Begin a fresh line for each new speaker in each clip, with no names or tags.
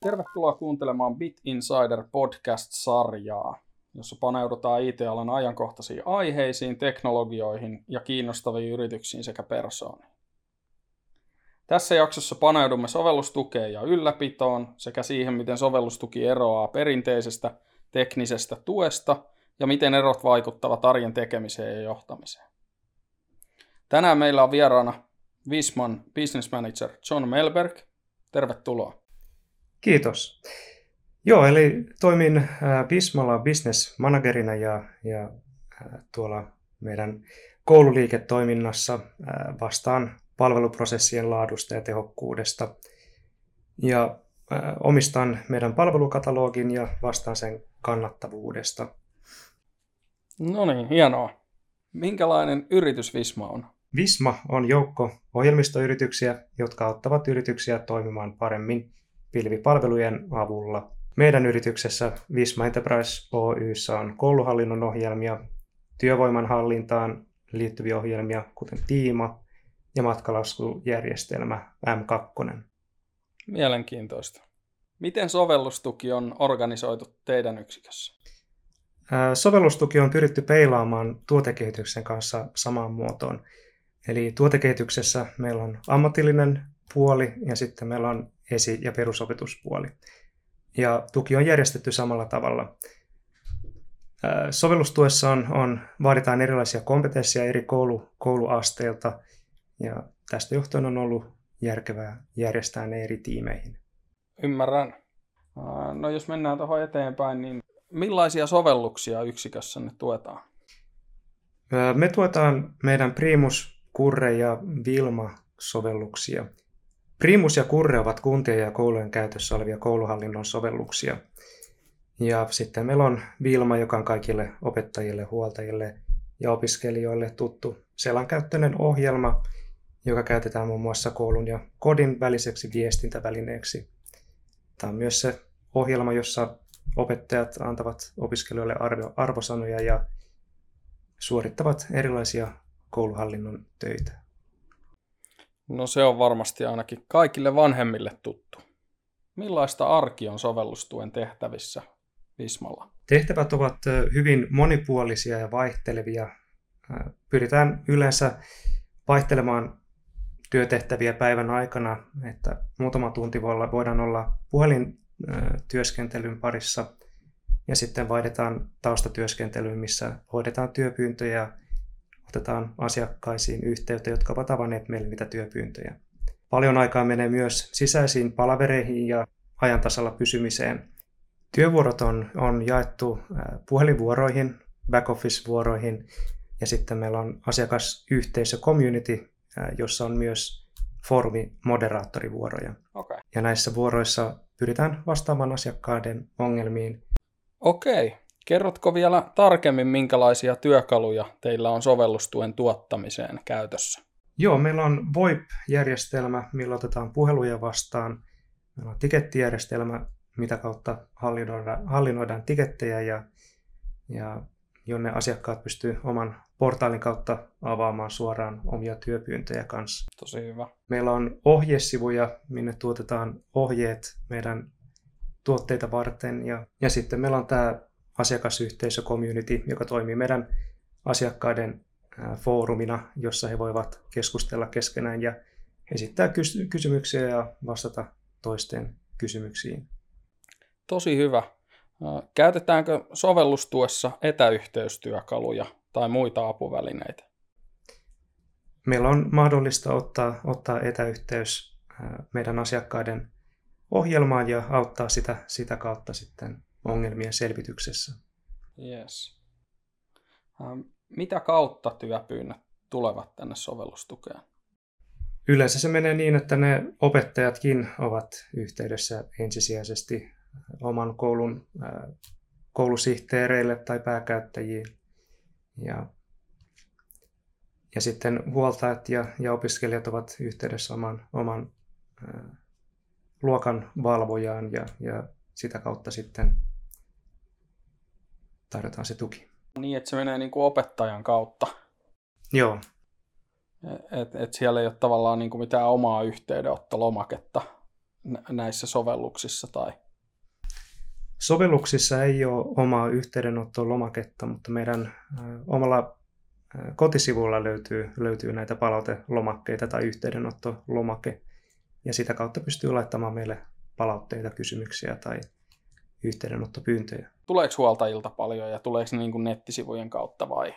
Tervetuloa kuuntelemaan Bit Insider podcast-sarjaa, jossa paneudutaan IT-alan ajankohtaisiin aiheisiin, teknologioihin ja kiinnostaviin yrityksiin sekä persooniin. Tässä jaksossa paneudumme sovellustukeen ja ylläpitoon sekä siihen, miten sovellustuki eroaa perinteisestä teknisestä tuesta ja miten erot vaikuttavat arjen tekemiseen ja johtamiseen. Tänään meillä on vieraana Visman Business Manager John Melberg. Tervetuloa.
Kiitos. Joo, eli toimin Vismalla business managerina ja, ja tuolla meidän koululiiketoiminnassa vastaan palveluprosessien laadusta ja tehokkuudesta. Ja omistan meidän palvelukatalogin ja vastaan sen kannattavuudesta.
No niin, hienoa. Minkälainen yritys Visma on?
Visma on joukko ohjelmistoyrityksiä, jotka auttavat yrityksiä toimimaan paremmin pilvipalvelujen avulla. Meidän yrityksessä Visma Enterprise Oyssä on kouluhallinnon ohjelmia, työvoiman hallintaan liittyviä ohjelmia, kuten Tiima ja matkalaskujärjestelmä M2.
Mielenkiintoista. Miten sovellustuki on organisoitu teidän yksikössä?
Sovellustuki on pyritty peilaamaan tuotekehityksen kanssa samaan muotoon. Eli tuotekehityksessä meillä on ammatillinen puoli ja sitten meillä on esi- ja perusopetuspuoli. Ja tuki on järjestetty samalla tavalla. Sovellustuessa on, on, vaaditaan erilaisia kompetensseja eri koulu, kouluasteilta ja tästä johtuen on ollut järkevää järjestää ne eri tiimeihin.
Ymmärrän. No jos mennään tuohon eteenpäin, niin millaisia sovelluksia yksikössä ne tuetaan?
Me tuetaan meidän Primus, Kurre ja Vilma-sovelluksia. Primus ja Kurre ovat kuntien ja koulujen käytössä olevia kouluhallinnon sovelluksia. Ja sitten meillä on Vilma, joka on kaikille opettajille, huoltajille ja opiskelijoille tuttu selankäyttöinen ohjelma, joka käytetään muun muassa koulun ja kodin väliseksi viestintävälineeksi. Tämä on myös se ohjelma, jossa opettajat antavat opiskelijoille arvo, arvosanoja ja suorittavat erilaisia kouluhallinnon töitä.
No se on varmasti ainakin kaikille vanhemmille tuttu. Millaista arki on sovellustuen tehtävissä Vismalla?
Tehtävät ovat hyvin monipuolisia ja vaihtelevia. Pyritään yleensä vaihtelemaan työtehtäviä päivän aikana, että muutama tunti voidaan olla puhelintyöskentelyn parissa ja sitten vaihdetaan taustatyöskentelyyn, missä hoidetaan työpyyntöjä otetaan asiakkaisiin yhteyttä, jotka ovat avanneet meille niitä työpyyntöjä. Paljon aikaa menee myös sisäisiin palavereihin ja ajantasalla pysymiseen. Työvuorot on, on jaettu puhelinvuoroihin, back-office-vuoroihin ja sitten meillä on asiakasyhteisö community, jossa on myös foorumi moderaattorivuoroja.
Okay.
Ja näissä vuoroissa pyritään vastaamaan asiakkaiden ongelmiin.
Okei. Kerrotko vielä tarkemmin, minkälaisia työkaluja teillä on sovellustuen tuottamiseen käytössä?
Joo, meillä on VoIP-järjestelmä, millä otetaan puheluja vastaan. Meillä on tikettijärjestelmä, mitä kautta hallinnoidaan, hallinnoidaan tikettejä ja, ja jonne asiakkaat pystyvät oman portaalin kautta avaamaan suoraan omia työpyyntöjä kanssa.
Tosi hyvä.
Meillä on ohjesivuja, minne tuotetaan ohjeet meidän tuotteita varten ja, ja sitten meillä on tämä asiakasyhteisö, community, joka toimii meidän asiakkaiden foorumina, jossa he voivat keskustella keskenään ja esittää kysymyksiä ja vastata toisten kysymyksiin.
Tosi hyvä. Käytetäänkö sovellustuessa etäyhteystyökaluja tai muita apuvälineitä?
Meillä on mahdollista ottaa, ottaa etäyhteys meidän asiakkaiden ohjelmaan ja auttaa sitä, sitä kautta sitten ongelmien selvityksessä.
Yes. Ähm, mitä kautta työpyynnöt tulevat tänne sovellustukeen?
Yleensä se menee niin, että ne opettajatkin ovat yhteydessä ensisijaisesti oman koulun koulusihteereille tai pääkäyttäjiin. Ja, ja sitten huoltajat ja, ja opiskelijat ovat yhteydessä oman, oman ää, luokan valvojaan ja, ja sitä kautta sitten tarjotaan se tuki.
Niin, että se menee niin kuin opettajan kautta.
Joo.
Et, et siellä ei ole tavallaan niin kuin mitään omaa yhteydenottolomaketta näissä sovelluksissa tai
Sovelluksissa ei ole omaa yhteydenotto-lomaketta, mutta meidän omalla kotisivulla löytyy, löytyy näitä palautelomakkeita tai yhteydenottolomake, ja sitä kautta pystyy laittamaan meille palautteita, kysymyksiä tai yhteydenottopyyntöjä.
Tuleeko huoltajilta paljon ja tuleeko ne niin kuin nettisivujen kautta vai,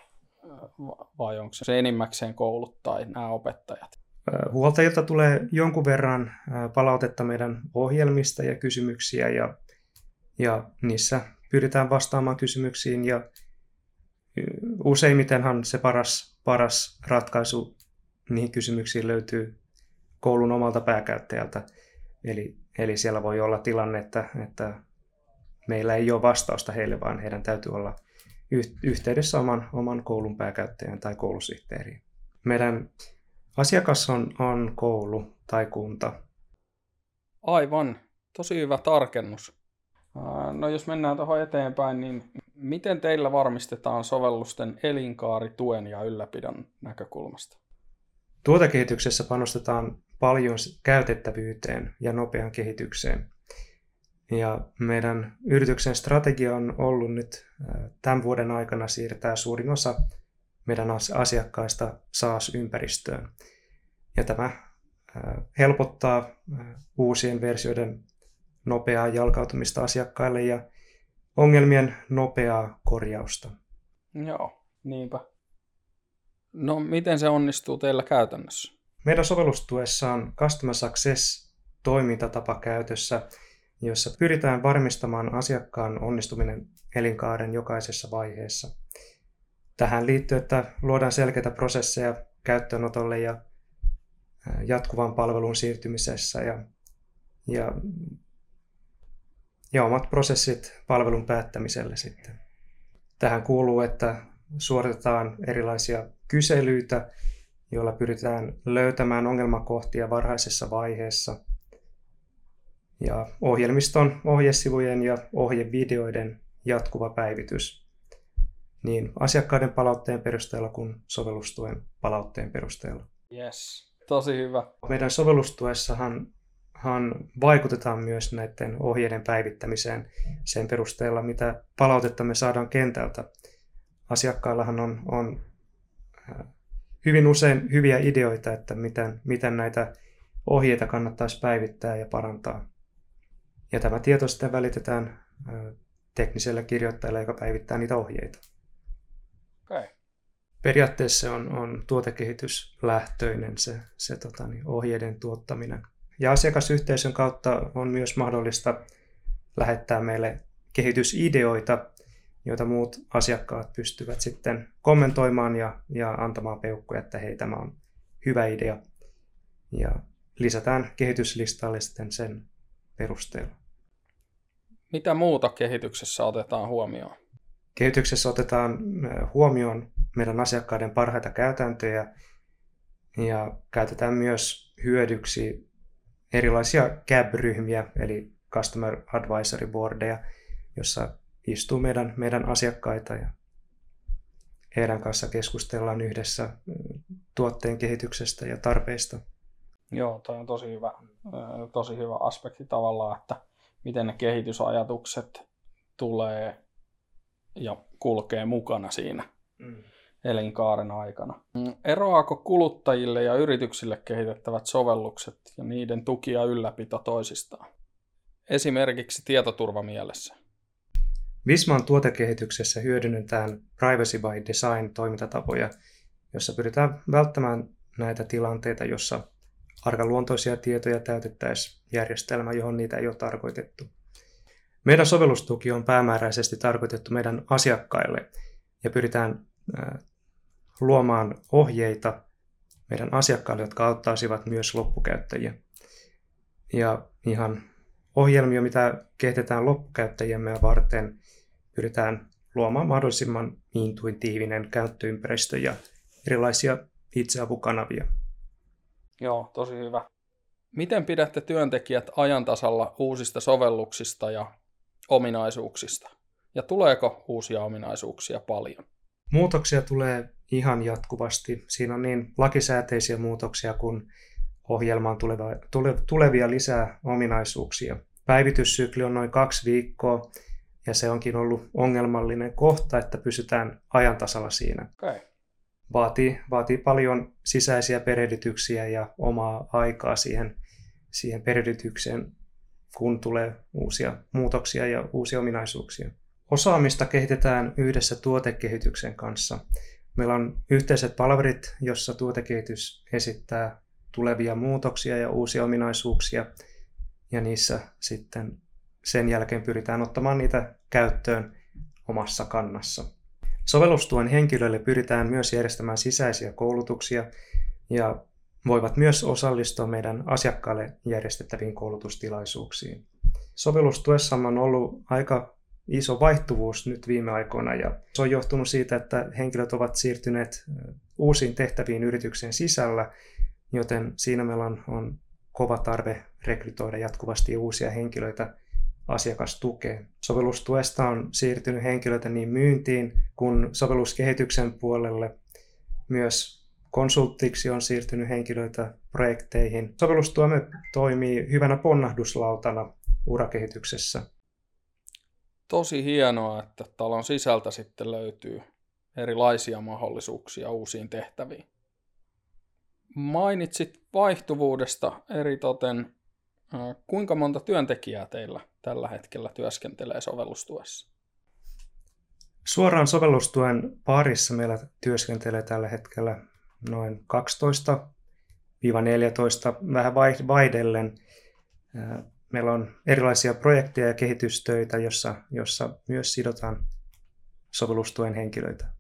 vai onko se enimmäkseen koulut tai nämä opettajat?
Huoltajilta tulee jonkun verran palautetta meidän ohjelmista ja kysymyksiä ja, ja niissä pyritään vastaamaan kysymyksiin ja useimmitenhan se paras, paras ratkaisu niihin kysymyksiin löytyy koulun omalta pääkäyttäjältä. Eli, eli siellä voi olla tilanne, että, että meillä ei ole vastausta heille, vaan heidän täytyy olla yhteydessä oman, oman koulun pääkäyttäjän tai koulusihteeriin. Meidän asiakas on, on koulu tai kunta.
Aivan. Tosi hyvä tarkennus. No jos mennään tuohon eteenpäin, niin miten teillä varmistetaan sovellusten elinkaari tuen ja ylläpidon näkökulmasta?
Tuotekehityksessä panostetaan paljon käytettävyyteen ja nopean kehitykseen. Ja meidän yrityksen strategia on ollut nyt tämän vuoden aikana siirtää suurin osa meidän asiakkaista SaaS-ympäristöön. Ja tämä helpottaa uusien versioiden nopeaa jalkautumista asiakkaille ja ongelmien nopeaa korjausta.
Joo, niinpä. No, miten se onnistuu teillä käytännössä?
Meidän sovellustuessa on Customer Success toimintatapa käytössä, jossa pyritään varmistamaan asiakkaan onnistuminen elinkaaren jokaisessa vaiheessa. Tähän liittyy, että luodaan selkeitä prosesseja käyttöönotolle ja jatkuvan palvelun siirtymisessä ja, ja ja omat prosessit palvelun päättämiselle sitten. Tähän kuuluu, että suoritetaan erilaisia kyselyitä, joilla pyritään löytämään ongelmakohtia varhaisessa vaiheessa. Ja ohjelmiston, ohjesivujen ja ohjevideoiden jatkuva päivitys niin asiakkaiden palautteen perusteella kuin sovellustuen palautteen perusteella.
Yes, tosi hyvä.
Meidän sovellustuessahan vaikutetaan myös näiden ohjeiden päivittämiseen sen perusteella, mitä palautetta me saadaan kentältä. Asiakkaillahan on, on äh, hyvin usein hyviä ideoita, että miten, miten näitä ohjeita kannattaisi päivittää ja parantaa. Ja tämä tieto sitten välitetään tekniselle kirjoittajalle, joka päivittää niitä ohjeita.
Okay.
Periaatteessa on, on tuotekehityslähtöinen se, se tota, niin, ohjeiden tuottaminen. Ja asiakasyhteisön kautta on myös mahdollista lähettää meille kehitysideoita, joita muut asiakkaat pystyvät sitten kommentoimaan ja, ja antamaan peukkuja, että hei, tämä on hyvä idea. Ja lisätään kehityslistalle sitten sen perusteella.
Mitä muuta kehityksessä otetaan huomioon?
Kehityksessä otetaan huomioon meidän asiakkaiden parhaita käytäntöjä ja käytetään myös hyödyksi erilaisia CAB-ryhmiä, eli Customer Advisory Boardeja, jossa istuu meidän, meidän asiakkaita ja heidän kanssa keskustellaan yhdessä tuotteen kehityksestä ja tarpeista.
Joo, toi on tosi hyvä, tosi hyvä aspekti tavallaan, että miten ne kehitysajatukset tulee ja kulkee mukana siinä. Mm elinkaaren aikana. Eroaako kuluttajille ja yrityksille kehitettävät sovellukset ja niiden tuki ja ylläpito toisistaan? Esimerkiksi tietoturvamielessä.
Visman tuotekehityksessä hyödynnetään Privacy by Design toimintatapoja, jossa pyritään välttämään näitä tilanteita, jossa arkaluontoisia tietoja täytettäisiin järjestelmä, johon niitä ei ole tarkoitettu. Meidän sovellustuki on päämääräisesti tarkoitettu meidän asiakkaille ja pyritään luomaan ohjeita meidän asiakkaille, jotka auttaisivat myös loppukäyttäjiä. Ja ihan ohjelmia, mitä kehitetään loppukäyttäjiemme varten, pyritään luomaan mahdollisimman intuitiivinen käyttöympäristö ja erilaisia itseapukanavia.
Joo, tosi hyvä. Miten pidätte työntekijät ajan tasalla uusista sovelluksista ja ominaisuuksista? Ja tuleeko uusia ominaisuuksia paljon?
Muutoksia tulee ihan jatkuvasti. Siinä on niin lakisääteisiä muutoksia kuin ohjelmaan tulevia, tulevia lisää ominaisuuksia. Päivityssykli on noin kaksi viikkoa ja se onkin ollut ongelmallinen kohta, että pysytään ajantasalla siinä.
Okay.
Vaatii, vaatii paljon sisäisiä perehdytyksiä ja omaa aikaa siihen, siihen perehdytykseen, kun tulee uusia muutoksia ja uusia ominaisuuksia. Osaamista kehitetään yhdessä tuotekehityksen kanssa. Meillä on yhteiset palverit, jossa tuotekehitys esittää tulevia muutoksia ja uusia ominaisuuksia, ja niissä sitten sen jälkeen pyritään ottamaan niitä käyttöön omassa kannassa. Sovellustuen henkilöille pyritään myös järjestämään sisäisiä koulutuksia ja voivat myös osallistua meidän asiakkaille järjestettäviin koulutustilaisuuksiin. Sovellustuessa on ollut aika iso vaihtuvuus nyt viime aikoina ja se on johtunut siitä, että henkilöt ovat siirtyneet uusiin tehtäviin yrityksen sisällä, joten siinä meillä on, on kova tarve rekrytoida jatkuvasti uusia henkilöitä asiakastukeen. Sovellustuesta on siirtynyt henkilöitä niin myyntiin kuin sovelluskehityksen puolelle. Myös konsulttiksi on siirtynyt henkilöitä projekteihin. Sovellustuemme toimii hyvänä ponnahduslautana urakehityksessä.
Tosi hienoa, että talon sisältä sitten löytyy erilaisia mahdollisuuksia uusiin tehtäviin. Mainitsit vaihtuvuudesta eritoten Kuinka monta työntekijää teillä tällä hetkellä työskentelee sovellustuessa?
Suoraan sovellustuen parissa meillä työskentelee tällä hetkellä noin 12-14, vähän vaihdellen. Meillä on erilaisia projekteja ja kehitystöitä, jossa, jossa myös sidotaan sovellustuen henkilöitä.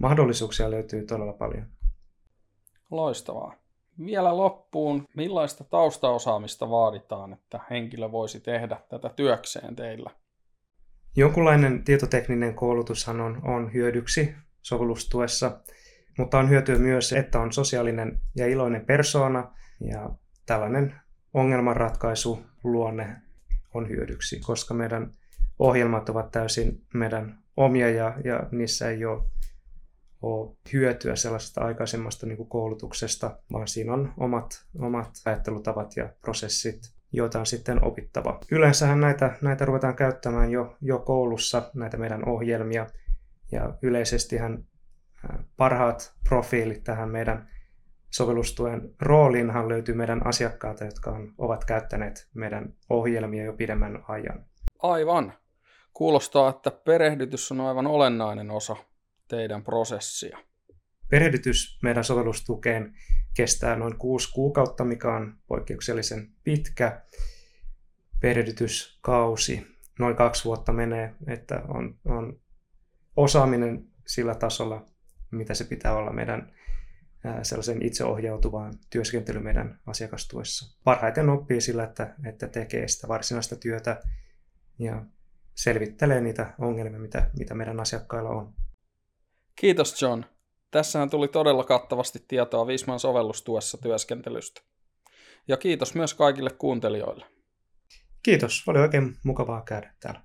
Mahdollisuuksia löytyy todella paljon.
Loistavaa. Vielä loppuun, millaista taustaosaamista vaaditaan, että henkilö voisi tehdä tätä työkseen teillä?
Jonkunlainen tietotekninen koulutushan on, on hyödyksi sovellustuessa, mutta on hyötyä myös, että on sosiaalinen ja iloinen persoona ja tällainen ongelmanratkaisu luonne on hyödyksi, koska meidän ohjelmat ovat täysin meidän omia ja, ja niissä ei ole ole hyötyä sellaisesta aikaisemmasta niin kuin koulutuksesta, vaan siinä on omat, omat ajattelutavat ja prosessit, joita on sitten opittava. Yleensähän näitä, näitä ruvetaan käyttämään jo, jo koulussa, näitä meidän ohjelmia, ja yleisestihän parhaat profiilit tähän meidän sovellustuen rooliinhan löytyy meidän asiakkaita, jotka on, ovat käyttäneet meidän ohjelmia jo pidemmän ajan.
Aivan. Kuulostaa, että perehdytys on aivan olennainen osa teidän prosessia?
Perehdytys meidän sovellustukeen kestää noin kuusi kuukautta, mikä on poikkeuksellisen pitkä perehdytyskausi. Noin kaksi vuotta menee, että on, on osaaminen sillä tasolla, mitä se pitää olla meidän sellaisen itseohjautuvaan työskentely meidän asiakastuessa. Parhaiten oppii sillä, että, että tekee sitä varsinaista työtä ja selvittelee niitä ongelmia, mitä, mitä meidän asiakkailla on.
Kiitos John. Tässähän tuli todella kattavasti tietoa Visman sovellustuessa työskentelystä. Ja kiitos myös kaikille kuuntelijoille.
Kiitos, oli oikein mukavaa käydä täällä.